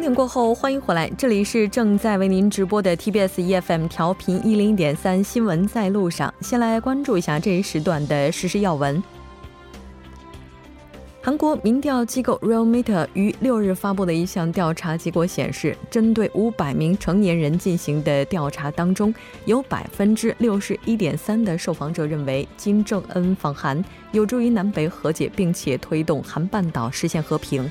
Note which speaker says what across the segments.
Speaker 1: 整点过后，欢迎回来，这里是正在为您直播的 TBS EFM 调频一零点三新闻在路上。先来关注一下这一时段的实时要闻。韩国民调机构 Realmeter 于六日发布的一项调查结果显示，针对五百名成年人进行的调查当中，有百分之六十一点三的受访者认为金正恩访韩有助于南北和解，并且推动韩半岛实现和平。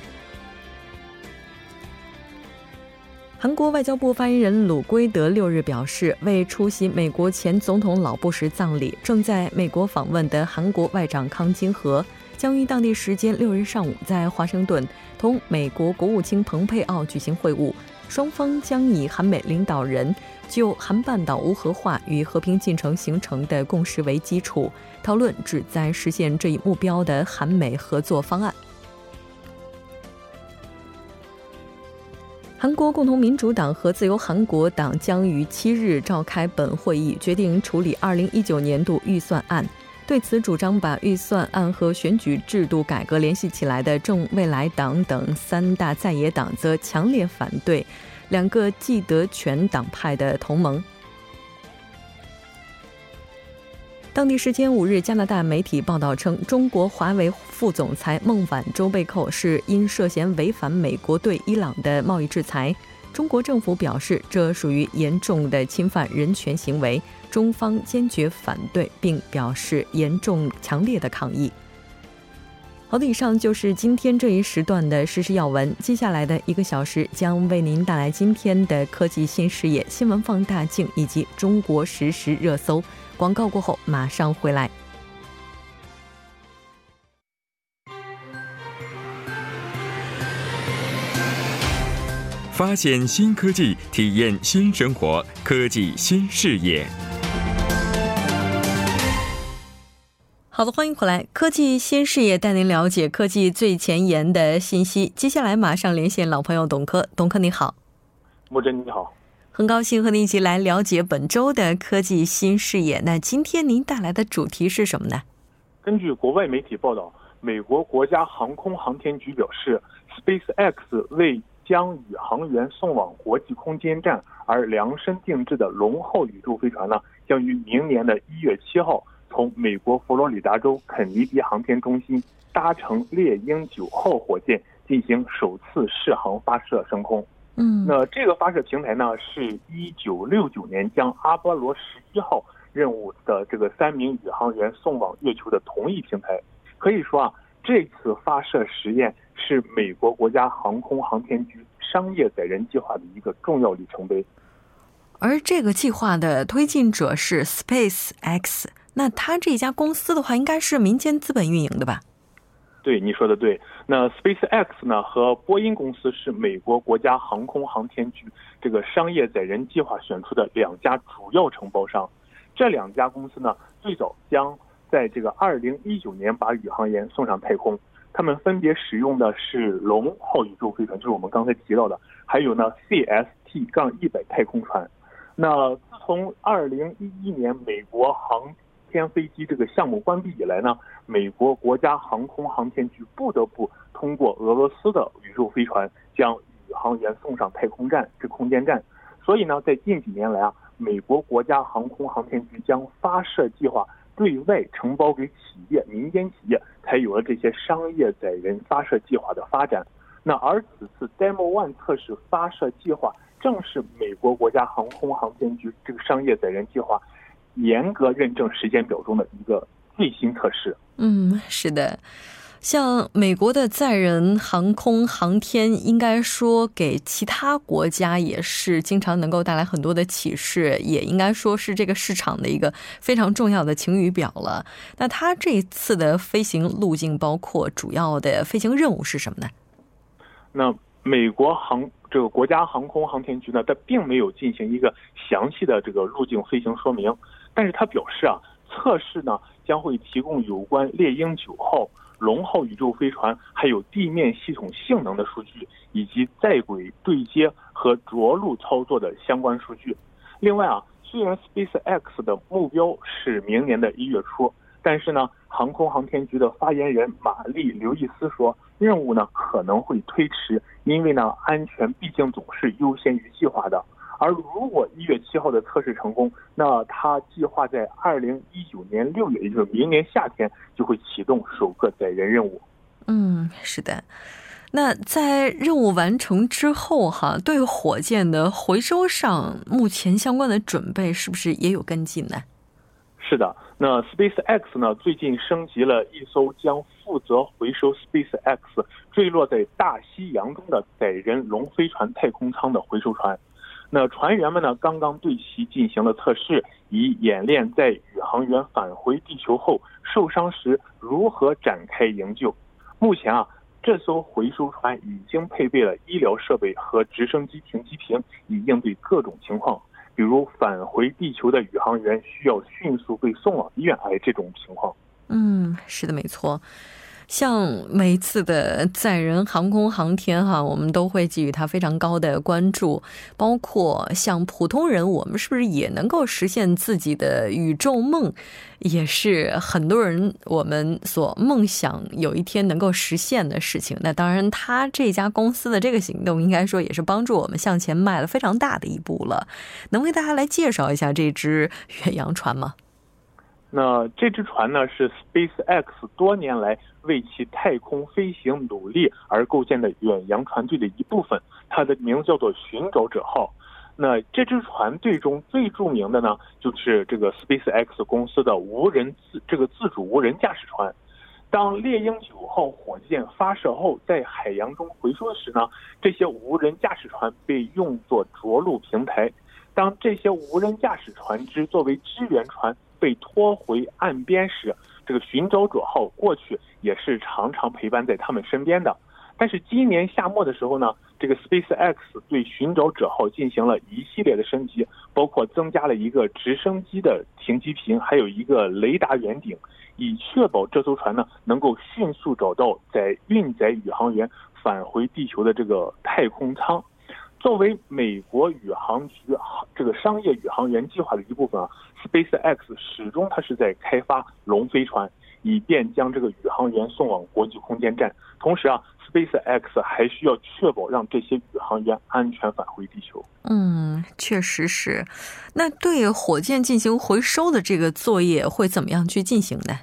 Speaker 1: 韩国外交部发言人鲁圭德六日表示，为出席美国前总统老布什葬礼，正在美国访问的韩国外长康金和将于当地时间六日上午在华盛顿同美国国务卿蓬佩奥举行会晤，双方将以韩美领导人就韩半岛无核化与和平进程形成的共识为基础，讨论旨在实现这一目标的韩美合作方案。韩国共同民主党和自由韩国党将于七日召开本会议，决定处理二零一九年度预算案。对此，主张把预算案和选举制度改革联系起来的正未来党等三大在野党则强烈反对两个既得权党派的同盟。当地时间五日，加拿大媒体报道称，中国华为副总裁孟晚舟被扣是因涉嫌违反美国对伊朗的贸易制裁。中国政府表示，这属于严重的侵犯人权行为，中方坚决反对，并表示严重强烈的抗议。好的，以上就是今天这一时段的实时要闻。接下来的一个小时将为您带来今天的科技新视野、新闻放大镜以及中国实时热搜。广告过后马上回来。
Speaker 2: 发现新科技，体验新生活，科技新视野。
Speaker 1: 好的，欢迎回来，科技新视野带您了解科技最前沿的信息。接下来马上连线老朋友董科，董科你好，
Speaker 3: 莫真你好。
Speaker 1: 很高兴和您一起来了解本周的科技新视野。那今天您带来的主题是什么呢？
Speaker 3: 根据国外媒体报道，美国国家航空航天局表示，SpaceX 为将宇航员送往国际空间站而量身定制的龙号宇宙飞船呢，将于明年的一月七号从美国佛罗里达州肯尼迪航天中心搭乘猎鹰九号火箭进行首次试航发射升空。
Speaker 1: 嗯，
Speaker 3: 那这个发射平台呢，是一九六九年将阿波罗十一号任务的这个三名宇航员送往月球的同一平台。可以说啊，这次发射实验是美国国家航空航天局商业载人计划的一个重要里程碑。
Speaker 1: 而这个计划的推进者是 Space X，那它这家公司的话，应该是民间资本运营的吧？
Speaker 3: 对，你说的对。那 SpaceX 呢和波音公司是美国国家航空航天局这个商业载人计划选出的两家主要承包商。这两家公司呢，最早将在这个2019年把宇航员送上太空。他们分别使用的是龙号宇宙飞船，就是我们刚才提到的，还有呢 CST-100 太空船。那自从2011年美国航天飞机这个项目关闭以来呢，美国国家航空航天局不得不通过俄罗斯的宇宙飞船将宇航员送上太空站这空间站。所以呢，在近几年来啊，美国国家航空航天局将发射计划对外承包给企业、民间企业，才有了这些商业载人发射计划的发展。那而此次 Demo One 测试发射计划，正是美国国家航空航天局这个商业载人计划。严格认证时间表中的一个最新测试。
Speaker 1: 嗯，是的，像美国的载人航空航天，应该说给其他国家也是经常能够带来很多的启示，也应该说是这个市场的一个非常重要的晴雨表了。那它这次的飞行路径包括主要的飞行任务是什么呢？
Speaker 3: 那美国航这个国家航空航天局呢，它并没有进行一个详细的这个路径飞行说明。但是他表示啊，测试呢将会提供有关猎鹰九号、龙号宇宙飞船还有地面系统性能的数据，以及在轨对接和着陆操作的相关数据。另外啊，虽然 SpaceX 的目标是明年的一月初，但是呢，航空航天局的发言人玛丽刘易斯说，任务呢可能会推迟，因为呢安全毕竟总是优先于计划的。而如果一月七号的测试成功，那他计划在二零一九年六月，也就是明年夏天就会启动首个载人任务。
Speaker 1: 嗯，是的。那在任务完成之后，哈，对火箭的回收上，目前相关的准备是不是也有跟进呢？
Speaker 3: 是的，那 SpaceX 呢，最近升级了一艘将负责回收 SpaceX 坠落在大西洋中的载人龙飞船太空舱的回收船。那船员们呢？刚刚对其进行了测试，以演练在宇航员返回地球后受伤时如何展开营救。目前啊，这艘回收船已经配备了医疗设备和直升机停机坪，以应对各种情况，比如返回地球的宇航员需要迅速被送往医院哎这种情况。
Speaker 1: 嗯，是的，没错。像每次的载人航空航天哈，我们都会给予它非常高的关注。包括像普通人，我们是不是也能够实现自己的宇宙梦，也是很多人我们所梦想有一天能够实现的事情。那当然，他这家公司的这个行动，应该说也是帮助我们向前迈了非常大的一步了。能为大家来介绍一下这只远洋船吗？
Speaker 3: 那这只船呢，是 SpaceX 多年来为其太空飞行努力而构建的远洋船队的一部分，它的名字叫做寻找者号。那这支船队中最著名的呢，就是这个 SpaceX 公司的无人自这个自主无人驾驶船。当猎鹰九号火箭发射后在海洋中回收时呢，这些无人驾驶船被用作着陆平台。当这些无人驾驶船只作为支援船。被拖回岸边时，这个寻找者号过去也是常常陪伴在他们身边的。但是今年夏末的时候呢，这个 SpaceX 对寻找者号进行了一系列的升级，包括增加了一个直升机的停机坪，还有一个雷达圆顶，以确保这艘船呢能够迅速找到载运载宇航员返回地球的这个太空舱。作为美国宇航局这个商业宇航员计划的一部分啊，SpaceX 始终它是在开发龙飞船，以便将这个宇航员送往国际空间站。同时啊，SpaceX 还需要确保让这些宇航员安全返回地球。
Speaker 1: 嗯，确实是。那对火箭进行回收的这个作业会怎么样去进行呢？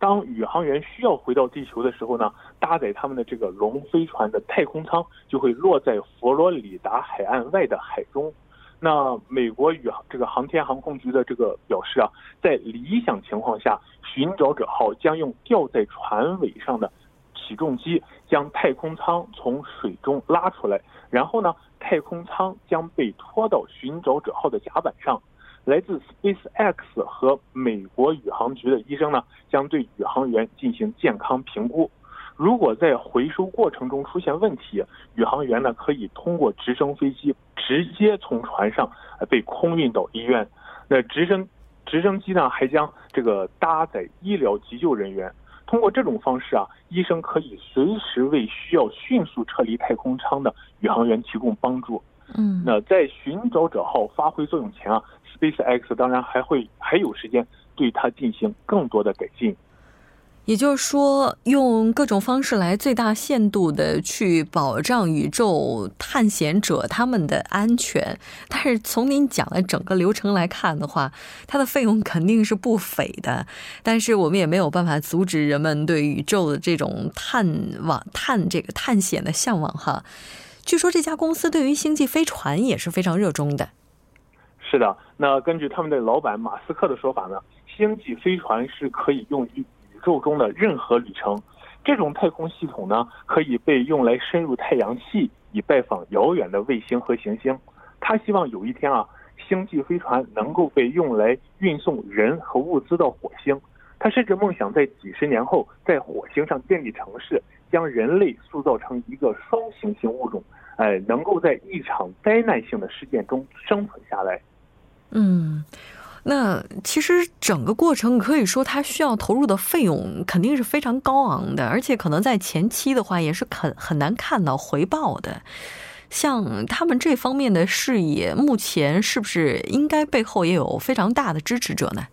Speaker 3: 当宇航员需要回到地球的时候呢，搭载他们的这个龙飞船的太空舱就会落在佛罗里达海岸外的海中。那美国宇航这个航天航空局的这个表示啊，在理想情况下，寻找者号将用吊在船尾上的起重机将太空舱从水中拉出来，然后呢，太空舱将被拖到寻找者号的甲板上。来自 SpaceX 和美国宇航局的医生呢，将对宇航员进行健康评估。如果在回收过程中出现问题，宇航员呢可以通过直升飞机直接从船上被空运到医院。那直升直升机呢还将这个搭载医疗急救人员。通过这种方式啊，医生可以随时为需要迅速撤离太空舱的宇航员提供帮助。
Speaker 1: 嗯，
Speaker 3: 那在寻找者号发挥作用前啊，SpaceX 当然还会还有时间对它进行更多的改进。
Speaker 1: 也就是说，用各种方式来最大限度的去保障宇宙探险者他们的安全。但是从您讲的整个流程来看的话，它的费用肯定是不菲的。但是我们也没有办法阻止人们对宇宙的这种探往探这个探险的向往哈。据说这家公司对于星际飞船也是非常热衷的。
Speaker 3: 是的，那根据他们的老板马斯克的说法呢，星际飞船是可以用于宇宙中的任何旅程。这种太空系统呢，可以被用来深入太阳系，以拜访遥远的卫星和行星。他希望有一天啊，星际飞船能够被用来运送人和物资到火星。他甚至梦想在几十年后，在火星上建立城市。将人类塑造成一个双行星物种，哎，能够在一场灾难性的事件中生存下来。
Speaker 1: 嗯，那其实整个过程可以说，它需要投入的费用肯定是非常高昂的，而且可能在前期的话也是很很难看到回报的。像他们这方面的事业，目前是不是应该背后也有非常大的支持者呢？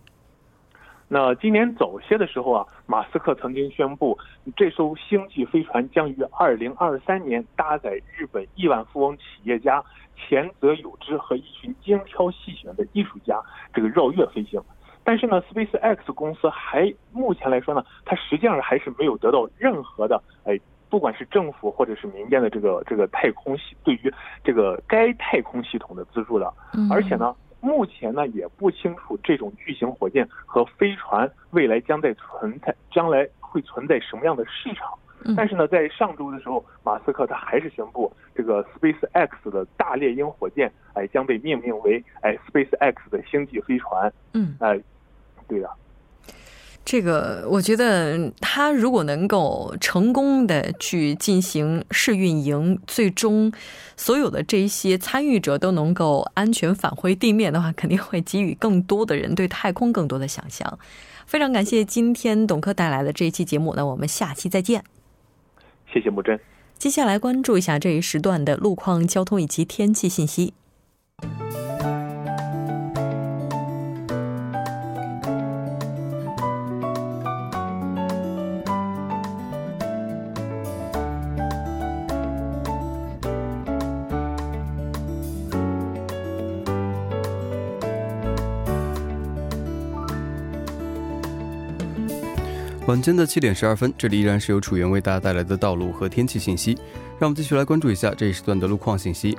Speaker 3: 那今年早些的时候啊，马斯克曾经宣布，这艘星际飞船将于二零二三年搭载日本亿万富翁企业家前泽有之和一群精挑细选的艺术家这个绕月飞行。但是呢，SpaceX 公司还目前来说呢，它实际上还是没有得到任何的哎，不管是政府或者是民间的这个这个太空系对于这个该太空系统的资助的，而且呢。目前呢也不清楚这种巨型火箭和飞船未来将在存在，将来会存在什么样的市场。但是呢，在上周的时候，马斯克他还是宣布，这个 SpaceX 的大猎鹰火箭，哎，将被命名为哎 SpaceX 的星际飞船。嗯，哎，对的。
Speaker 1: 这个我觉得，他如果能够成功的去进行试运营，最终所有的这一些参与者都能够安全返回地面的话，肯定会给予更多的人对太空更多的想象。非常感谢今天董科带来的这一期节目，那我们下期再见。
Speaker 3: 谢谢木真。
Speaker 1: 接下来关注一下这一时段的路况、交通以及天气信息。
Speaker 4: 晚间的七点十二分，这里依然是由楚源为大家带来的道路和天气信息。让我们继续来关注一下这一时段的路况信息。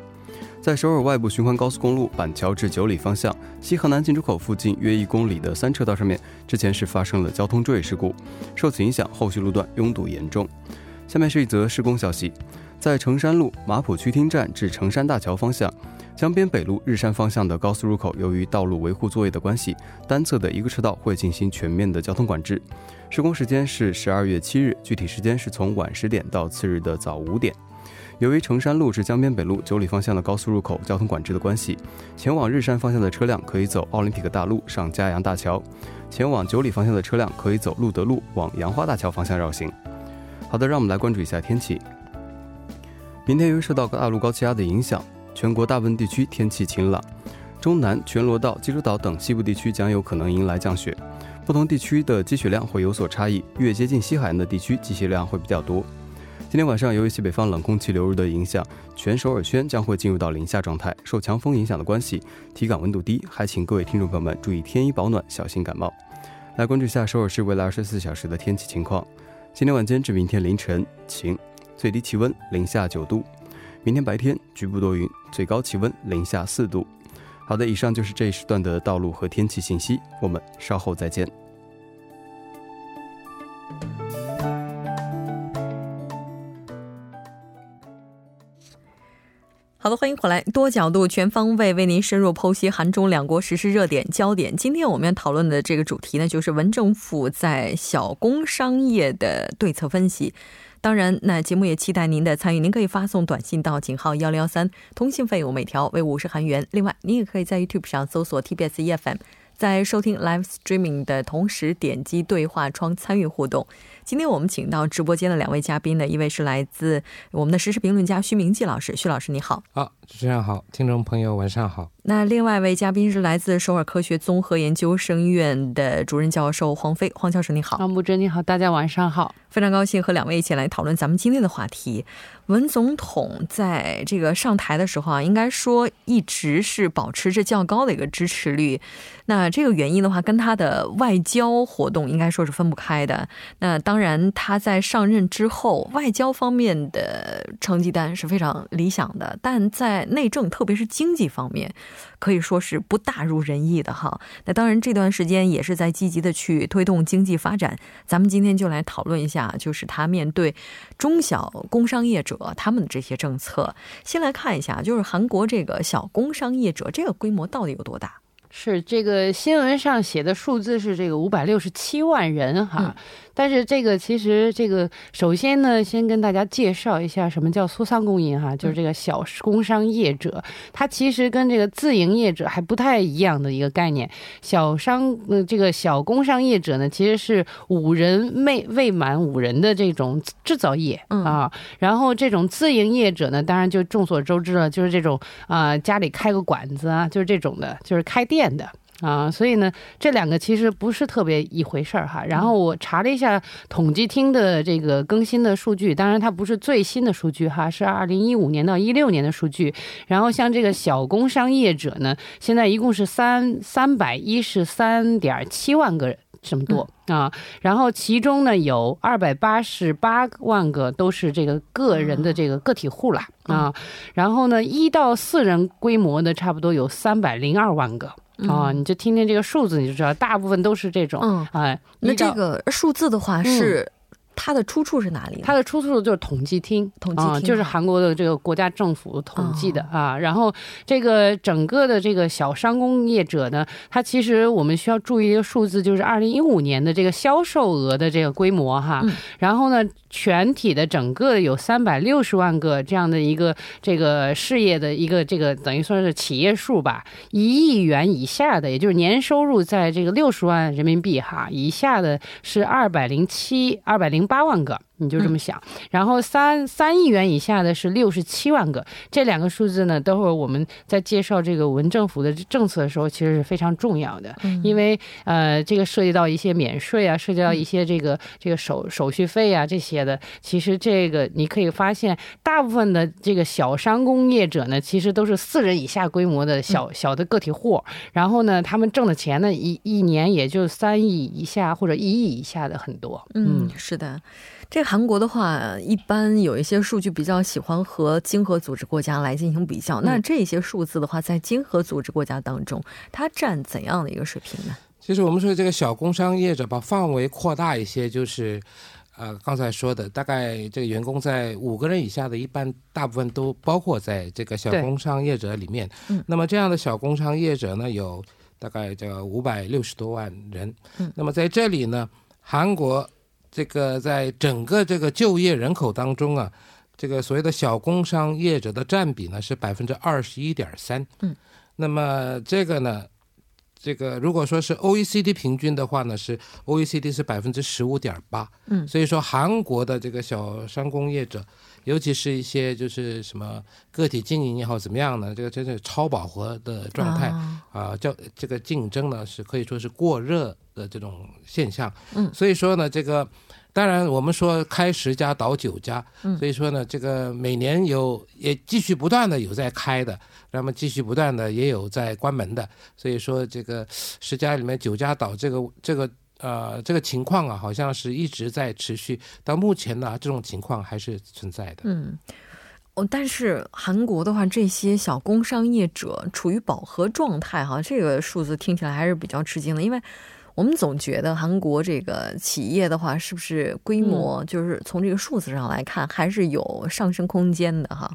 Speaker 4: 在首尔外部循环高速公路板桥至九里方向西河南进出口附近约一公里的三车道上面，之前是发生了交通坠毁事故，受此影响，后续路段拥堵严重。下面是一则施工消息，在成山路马浦区厅站至成山大桥方向。江边北路日山方向的高速入口，由于道路维护作业的关系，单侧的一个车道会进行全面的交通管制。施工时间是十二月七日，具体时间是从晚十点到次日的早五点。由于成山路至江边北路九里方向的高速入口交通管制的关系，前往日山方向的车辆可以走奥林匹克大路上嘉阳大桥；前往九里方向的车辆可以走路德路往杨花大桥方向绕行。好的，让我们来关注一下天气。明天由于受到大陆高气压的影响。全国大部分地区天气晴朗，中南全罗道、济州岛等西部地区将有可能迎来降雪，不同地区的积雪量会有所差异，越接近西海岸的地区积雪量会比较多。今天晚上由于西北方冷空气流入的影响，全首尔圈将会进入到零下状态，受强风影响的关系，体感温度低，还请各位听众朋友们注意添衣保暖，小心感冒。来关注一下首尔市未来二十四小时的天气情况，今天晚间至明天凌晨晴，最低气温零下九度。明天白天局部多云，最高气温零下四度。好的，以上就是这一时段的道路和天气信息，我们稍后再见。
Speaker 1: 欢迎回来，多角度、全方位为您深入剖析韩中两国实施热点焦点。今天我们要讨论的这个主题呢，就是文政府在小工商业的对策分析。当然，那节目也期待您的参与。您可以发送短信到井号幺零幺三，通信费用每条为五十韩元。另外，您也可以在 YouTube 上搜索 TBS EFM，在收听 Live Streaming 的同时点击对话窗参与互动。今天我们请到直播间的两位嘉宾呢，一位是来自我们的实时评论家徐明季老师，徐老师你好。
Speaker 5: 好，主持人好，听众朋友晚上好。
Speaker 1: 那另外一位嘉宾是来自首尔科学综合研究生院的主任教授黄飞，黄教授你好。
Speaker 6: 黄木真你好，大家晚上好。
Speaker 1: 非常高兴和两位一起来讨论咱们今天的话题。文总统在这个上台的时候啊，应该说一直是保持着较高的一个支持率。那这个原因的话，跟他的外交活动应该说是分不开的。那当然，他在上任之后，外交方面的成绩单是非常理想的，但在内政，特别是经济方面。可以说是不大如人意的哈。那当然，这段时间也是在积极的去推动经济发展。咱们今天就来讨论一下，就是他面对中小工商业者他们的这些政策。先来看一下，就是韩国这个小工商业者这个规模到底有多大？
Speaker 6: 是这个新闻上写的数字是这个五百六十七万人哈。但是这个其实这个首先呢，先跟大家介绍一下什么叫苏桑工银哈，就是这个小工商业者，它其实跟这个自营业者还不太一样的一个概念。小商呃这个小工商业者呢，其实是五人未未满五人的这种制造业啊，然后这种自营业者呢，当然就众所周知了，就是这种啊家里开个馆子啊，就是这种的，就是开店的。啊，所以呢，这两个其实不是特别一回事儿哈。然后我查了一下统计厅的这个更新的数据，当然它不是最新的数据哈，是二零一五年到一六年的数据。然后像这个小工商业者呢，现在一共是三三百一十三点七万个这么多啊。然后其中呢，有二百八十八万个都是这个个人的这个个体户啦啊。然后呢，一到四人规模的差不多有三百零二万个。哦，你就听听这个数字，你就知道，大部分都是这种。嗯，哎，
Speaker 1: 那这个数字的话是。它的出处是哪里？
Speaker 6: 它的出处就是统计厅，
Speaker 1: 统计厅
Speaker 6: 就是韩国的这个国家政府统计的啊。然后这个整个的这个小商工业者呢，它其实我们需要注意一个数字，就是二零一五年的这个销售额的这个规模哈。然后呢，全体的整个有三百六十万个这样的一个这个事业的一个这个等于说是企业数吧，一亿元以下的，也就是年收入在这个六十万人民币哈以下的是二百零七二百零。八万个。你就这么想，然后三三亿元以下的是六十七万个，这两个数字呢，等会儿我们在介绍这个文政府的政策的时候，其实是非常重要的，因为呃，这个涉及到一些免税啊，涉及到一些这个这个手手续费啊这些的，其实这个你可以发现，大部分的这个小商工业者呢，其实都是四人以下规模的小小的个体户，然后呢，他们挣的钱呢，一一年也就三亿以下或者一亿以下的很多，
Speaker 1: 嗯，是的。这个韩国的话，一般有一些数据比较喜欢和经合组织国家来进行比较。那这些数字的话，在经合组织国家当中，它占怎样的一个水平呢？
Speaker 5: 其实我们说这个小工商业者把范围扩大一些，就是，呃，刚才说的，大概这个员工在五个人以下的，一般大部分都包括在这个小工商业者里面。嗯。那么这样的小工商业者呢，有大概这五百六十多万人。嗯。那么在这里呢，韩国。这个在整个这个就业人口当中啊，这个所谓的小工商业者的占比呢是百分之二十一点三。嗯，那么这个呢，这个如果说是 OECD 平均的话呢，是 OECD 是百分之十五点八。嗯，所以说韩国的这个小商工业者，尤其是一些就是什么个体经营也好怎么样呢，这个真是超饱和的状态啊，叫这个竞争呢是可以说是过热。的这种现象，嗯，所以说呢，这个当然我们说开十家倒九家，嗯，所以说呢，这个每年有也继续不断的有在开的，那么继续不断的也有在关门的，所以说这个十家里面九家倒，这个这个呃这个情况啊，好像是一直在持续，到目前呢，这种情况还是存在的，
Speaker 1: 嗯。哦，但是韩国的话，这些小工商业者处于饱和状态，哈，这个数字听起来还是比较吃惊的，因为。我们总觉得韩国这个企业的话，是不是规模就是从这个数字上来看，还是有上升空间的哈？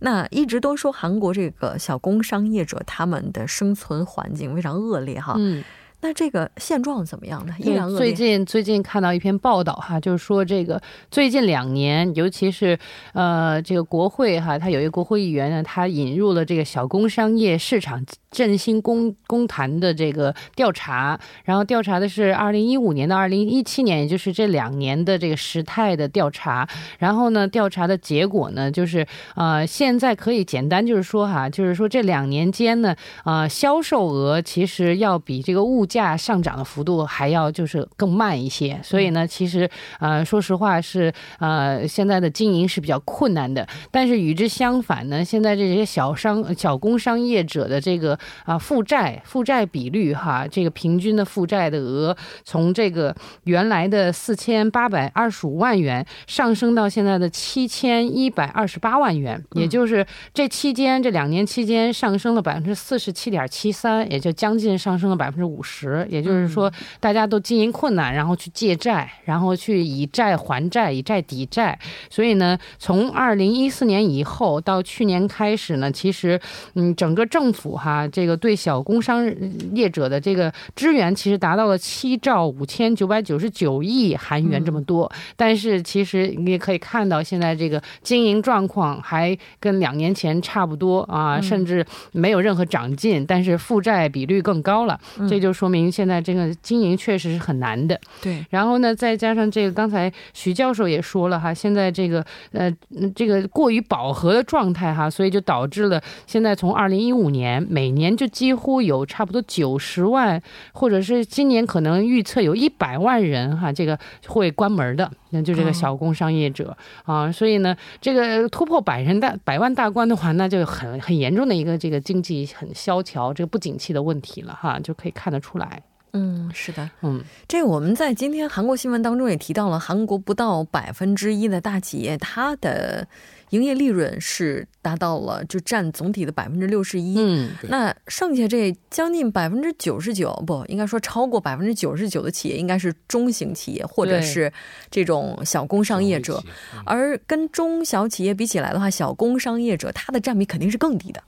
Speaker 1: 那一直都说韩国这个小工商业者他们的生存环境非常恶劣哈。嗯。那这个现状怎么样呢？依然
Speaker 6: 最近最近看到一篇报道哈，就是说这个最近两年，尤其是呃这个国会哈，他有一个国会议员呢，他引入了这个小工商业市场振兴公公坛的这个调查，然后调查的是二零一五年到二零一七年，也就是这两年的这个时态的调查。然后呢，调查的结果呢，就是呃现在可以简单就是说哈，就是说这两年间呢，呃销售额其实要比这个物价上涨的幅度还要就是更慢一些，所以呢，其实呃，说实话是呃，现在的经营是比较困难的。但是与之相反呢，现在这些小商小工商业者的这个啊负债负债比率哈，这个平均的负债的额从这个原来的四千八百二十五万元上升到现在的七千一百二十八万元，也就是这期间这两年期间上升了百分之四十七点七三，也就将近上升了百分之五十。也就是说，大家都经营困难，然后去借债，然后去以债还债，以债抵债。所以呢，从二零一四年以后到去年开始呢，其实，嗯，整个政府哈，这个对小工商业者的这个支援，其实达到了七兆五千九百九十九亿韩元这么多。但是，其实你也可以看到，现在这个经营状况还跟两年前差不多啊，甚至没有任何长进，但是负债比率更高了。这就说。说明现在这个经营确实是很难的，
Speaker 1: 对。
Speaker 6: 然后呢，再加上这个，刚才徐教授也说了哈，现在这个呃，这个过于饱和的状态哈，所以就导致了现在从二零一五年每年就几乎有差不多九十万，或者是今年可能预测有一百万人哈，这个会关门的。那就这个小工商业者啊，所以呢，这个突破百人大百万大关的话，那就很很严重的一个这个经济很萧条、这个不景气的问题了哈，就可以看得出来。
Speaker 1: 嗯，是的，
Speaker 6: 嗯，
Speaker 1: 这我们在今天韩国新闻当中也提到了，韩国不到百分之一的大企业，它的营业利润是达到了就占总体的百分之六十一。
Speaker 6: 嗯，
Speaker 1: 那剩下这将近百分之九十九，不应该说超过百分之九十九的企业，应该是中型企业或者是这种小工商业者，而跟中小企业比起来的话，小工商业者它的占比肯定是更低的。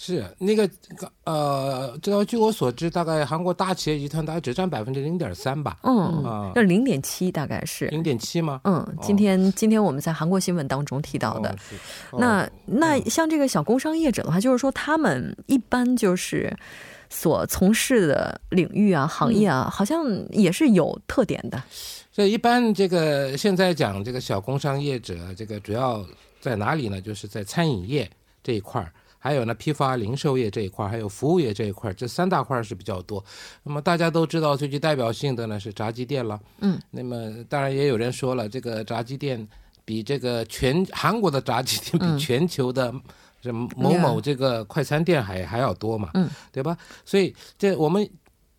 Speaker 5: 是那个呃，这个据我所知，大概韩国大企业集团大概只占百分之零点三吧。
Speaker 1: 嗯啊，要零点七，大概是
Speaker 5: 零点七吗？
Speaker 1: 嗯，今天今天我们在韩国新闻当中提到的。那那像这个小工商业者的话，就是说他们一般就是所从事的领域啊、行业啊，好像也是有特点的。
Speaker 5: 所以一般这个现在讲这个小工商业者，这个主要在哪里呢？就是在餐饮业这一块儿。还有呢，批发零售业这一块，还有服务业这一块，这三大块是比较多。那么大家都知道，最具代表性的呢是炸鸡店了。
Speaker 1: 嗯，
Speaker 5: 那么当然也有人说了，这个炸鸡店比这个全韩国的炸鸡店比全球的什么某某这个快餐店还还要多嘛？
Speaker 1: 嗯，
Speaker 5: 对吧？所以这我们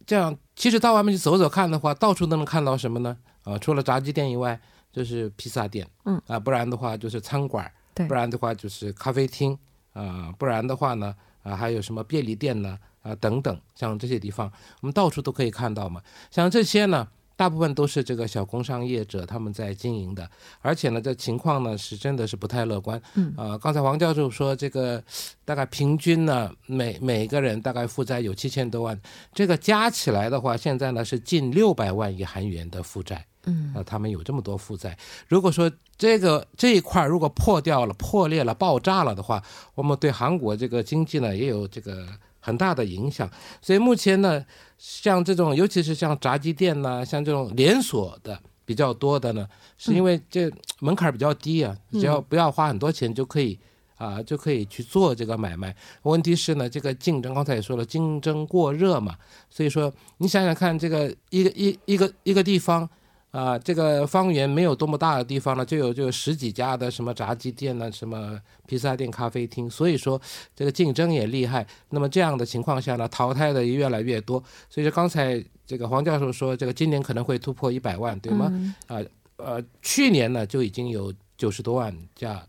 Speaker 5: 这样，其实到外面去走走看的话，到处都能看到什么呢？啊，除了炸鸡店以外，就是披萨店。
Speaker 1: 嗯，
Speaker 5: 啊，不然的话就是餐馆。
Speaker 1: 对，
Speaker 5: 不然的话就是咖啡厅。啊，不然的话呢，啊，还有什么便利店呢？啊，等等，像这些地方，我们到处都可以看到嘛。像这些呢，大部分都是这个小工商业者他们在经营的，而且呢，这情况呢是真的是不太乐观。
Speaker 1: 嗯，
Speaker 5: 啊，刚才王教授说这个大概平均呢，每每个人大概负债有七千多万，这个加起来的话，现在呢是近六百万亿韩元的负债。
Speaker 1: 嗯，
Speaker 5: 啊，他们有这么多负债。如果说这个这一块如果破掉了、破裂了、爆炸了的话，我们对韩国这个经济呢也有这个很大的影响。所以目前呢，像这种，尤其是像炸鸡店呐，像这种连锁的比较多的呢，是因为这门槛比较低啊，只要不要花很多钱就可以啊，就可以去做这个买卖。问题是呢，这个竞争刚才也说了，竞争过热嘛。所以说，你想想看，这个一个一一个一个地方。啊，这个方圆没有多么大的地方呢，就有就有十几家的什么炸鸡店呢，什么披萨店、咖啡厅，所以说这个竞争也厉害。那么这样的情况下呢，淘汰的也越来越多。所以说刚才这个黄教授说，这个今年可能会突破一百万，对吗？啊，呃，去年呢就已经有九十多万家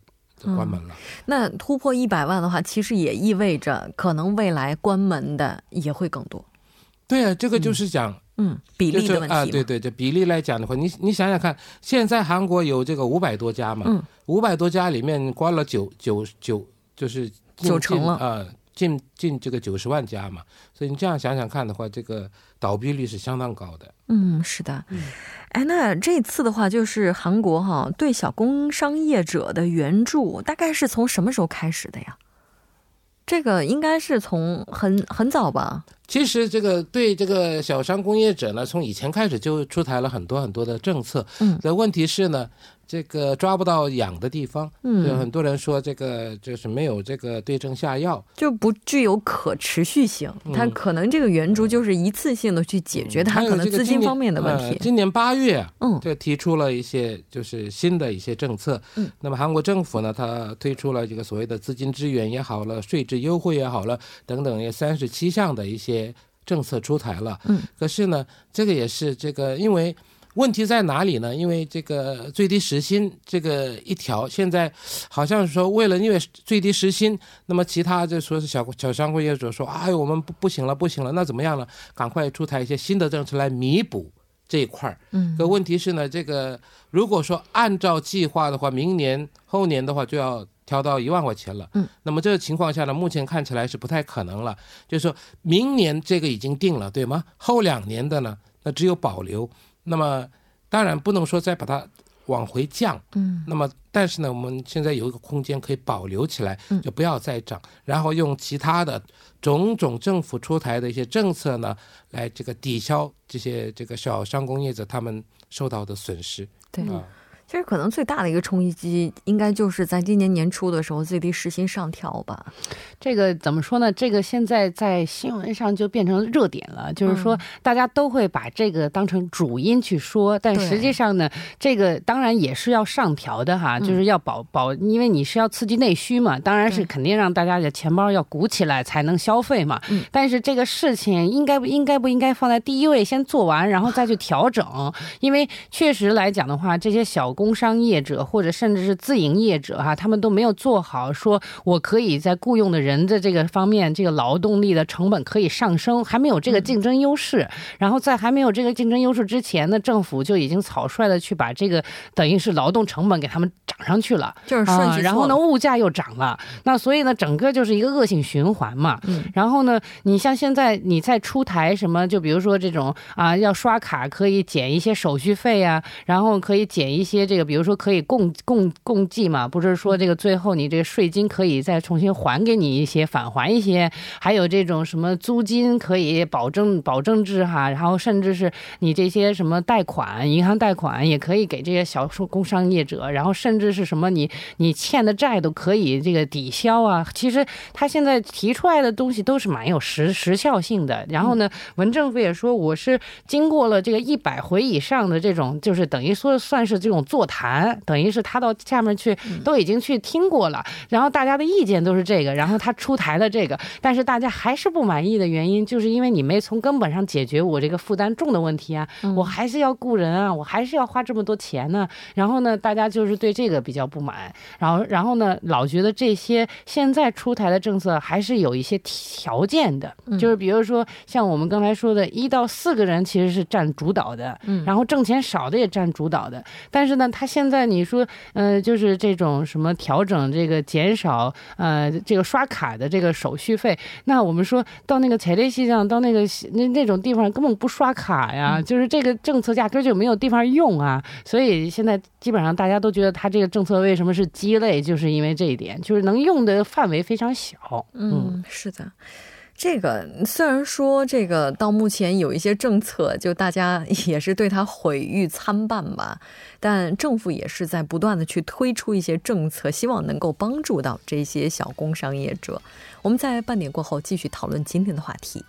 Speaker 5: 关门了。
Speaker 1: 那突破一百万的话，其实也意味着可能未来关门的也会更多。
Speaker 5: 对啊，这个就是讲。
Speaker 1: 嗯，比例的问题
Speaker 5: 啊，对对，这比例来讲的话，你你想想看，现在韩国有这个五百多家嘛，
Speaker 1: 嗯，
Speaker 5: 五百多家里面关了九九九，就是
Speaker 1: 九成了
Speaker 5: 啊，近近这个九十万家嘛，所以你这样想想看的话，这个倒闭率是相当高的。
Speaker 1: 嗯，是的。哎，那这次的话，就是韩国哈对小工商业者的援助，大概是从什么时候开始的呀？这个应该是从很很早吧。
Speaker 5: 其实这个对这个小商工业者呢，从以前开始就出台了很多很多的政策。
Speaker 1: 嗯，
Speaker 5: 的问题是呢。这个抓不到痒的地方，
Speaker 1: 嗯，
Speaker 5: 有很多人说这个就是没有这个对症下药，
Speaker 1: 就不具有可持续性。它可能这个援助就是一次性的去解决它可能资金方面的问题。
Speaker 5: 今年八月，
Speaker 1: 嗯，
Speaker 5: 就提出了一些就是新的一些政策。
Speaker 1: 嗯，
Speaker 5: 那么韩国政府呢，它推出了这个所谓的资金支援也好了，税制优惠也好了，等等，也三十七项的一些政策出台了。
Speaker 1: 嗯，
Speaker 5: 可是呢，这个也是这个因为。问题在哪里呢？因为这个最低时薪这个一条，现在好像是说为了因为最低时薪，那么其他就说是小小商户业主说，哎，我们不不行了，不行了，那怎么样呢？赶快出台一些新的政策来弥补这一块儿。
Speaker 1: 嗯，
Speaker 5: 可问题是呢，这个如果说按照计划的话，明年后年的话就要调到一万块钱了。
Speaker 1: 嗯，
Speaker 5: 那么这个情况下呢，目前看起来是不太可能了。就是说明年这个已经定了，对吗？后两年的呢，那只有保留。那么，当然不能说再把它往回降，
Speaker 1: 嗯，
Speaker 5: 那么但是呢，我们现在有一个空间可以保留起来，
Speaker 1: 嗯，
Speaker 5: 就不要再涨，然后用其他的种种政府出台的一些政策呢，来这个抵消这些这个小商工业者他们受到的损失。
Speaker 1: 对。其实可能最大的一个冲击，应该就是在今年年初的时候，最低时薪上调吧。
Speaker 6: 这个怎么说呢？这个现在在新闻上就变成热点了，就是说大家都会把这个当成主因去说，但实际上呢，这个当然也是要上调的哈，就是要保保，因为你是要刺激内需嘛，当然是肯定让大家的钱包要鼓起来才能消费嘛。但是这个事情应该不应该不应该放在第一位先做完，然后再去调整？因为确实来讲的话，这些小。工商业者或者甚至是自营业者哈，他们都没有做好，说我可以在雇佣的人的这个方面，这个劳动力的成本可以上升，还没有这个竞争优势。然后在还没有这个竞争优势之前呢，政府就已经草率的去把这个等于是劳动成本给他们涨上去了，
Speaker 1: 就是顺序
Speaker 6: 然后呢，物价又涨了，那所以呢，整个就是一个恶性循环嘛。嗯。然后呢，你像现在你在出台什么，就比如说这种啊，要刷卡可以减一些手续费啊，然后可以减一些。这个比如说可以共共共计嘛，不是说这个最后你这个税金可以再重新还给你一些，返还一些，还有这种什么租金可以保证保证制哈，然后甚至是你这些什么贷款，银行贷款也可以给这些小工商业者，然后甚至是什么你你欠的债都可以这个抵消啊。其实他现在提出来的东西都是蛮有时时效性的。然后呢，文政府也说我是经过了这个一百回以上的这种，就是等于说算是这种做。座谈等于是他到下面去都已经去听过了，然后大家的意见都是这个，然后他出台了这个，但是大家还是不满意的原因，就是因为你没从根本上解决我这个负担重的问题啊，我还是要雇人啊，我还是要花这么多钱呢，然后呢，大家就是对这个比较不满，然后然后呢，老觉得这些现在出台的政策还是有一些条件的，就是比如说像我们刚才说的，一到四个人其实是占主导的，然后挣钱少的也占主导的，但是呢。他现在你说，呃，就是这种什么调整这个减少，呃，这个刷卡的这个手续费，那我们说到那个彩电西上，到那个那那种地方根本不刷卡呀，就是这个政策压根就没有地方用啊，所以现在基本上大家都觉得他这个政策为什么是鸡肋，就是因为这一点，就是能用的范围非常小。
Speaker 1: 嗯，是的。这个虽然说这个到目前有一些政策，就大家 也是对它毁誉参半吧，但政府也是在不断的去推出一些政策，希望能够帮助到这些小工商业者。我们在半点过后继续讨论今天的话题。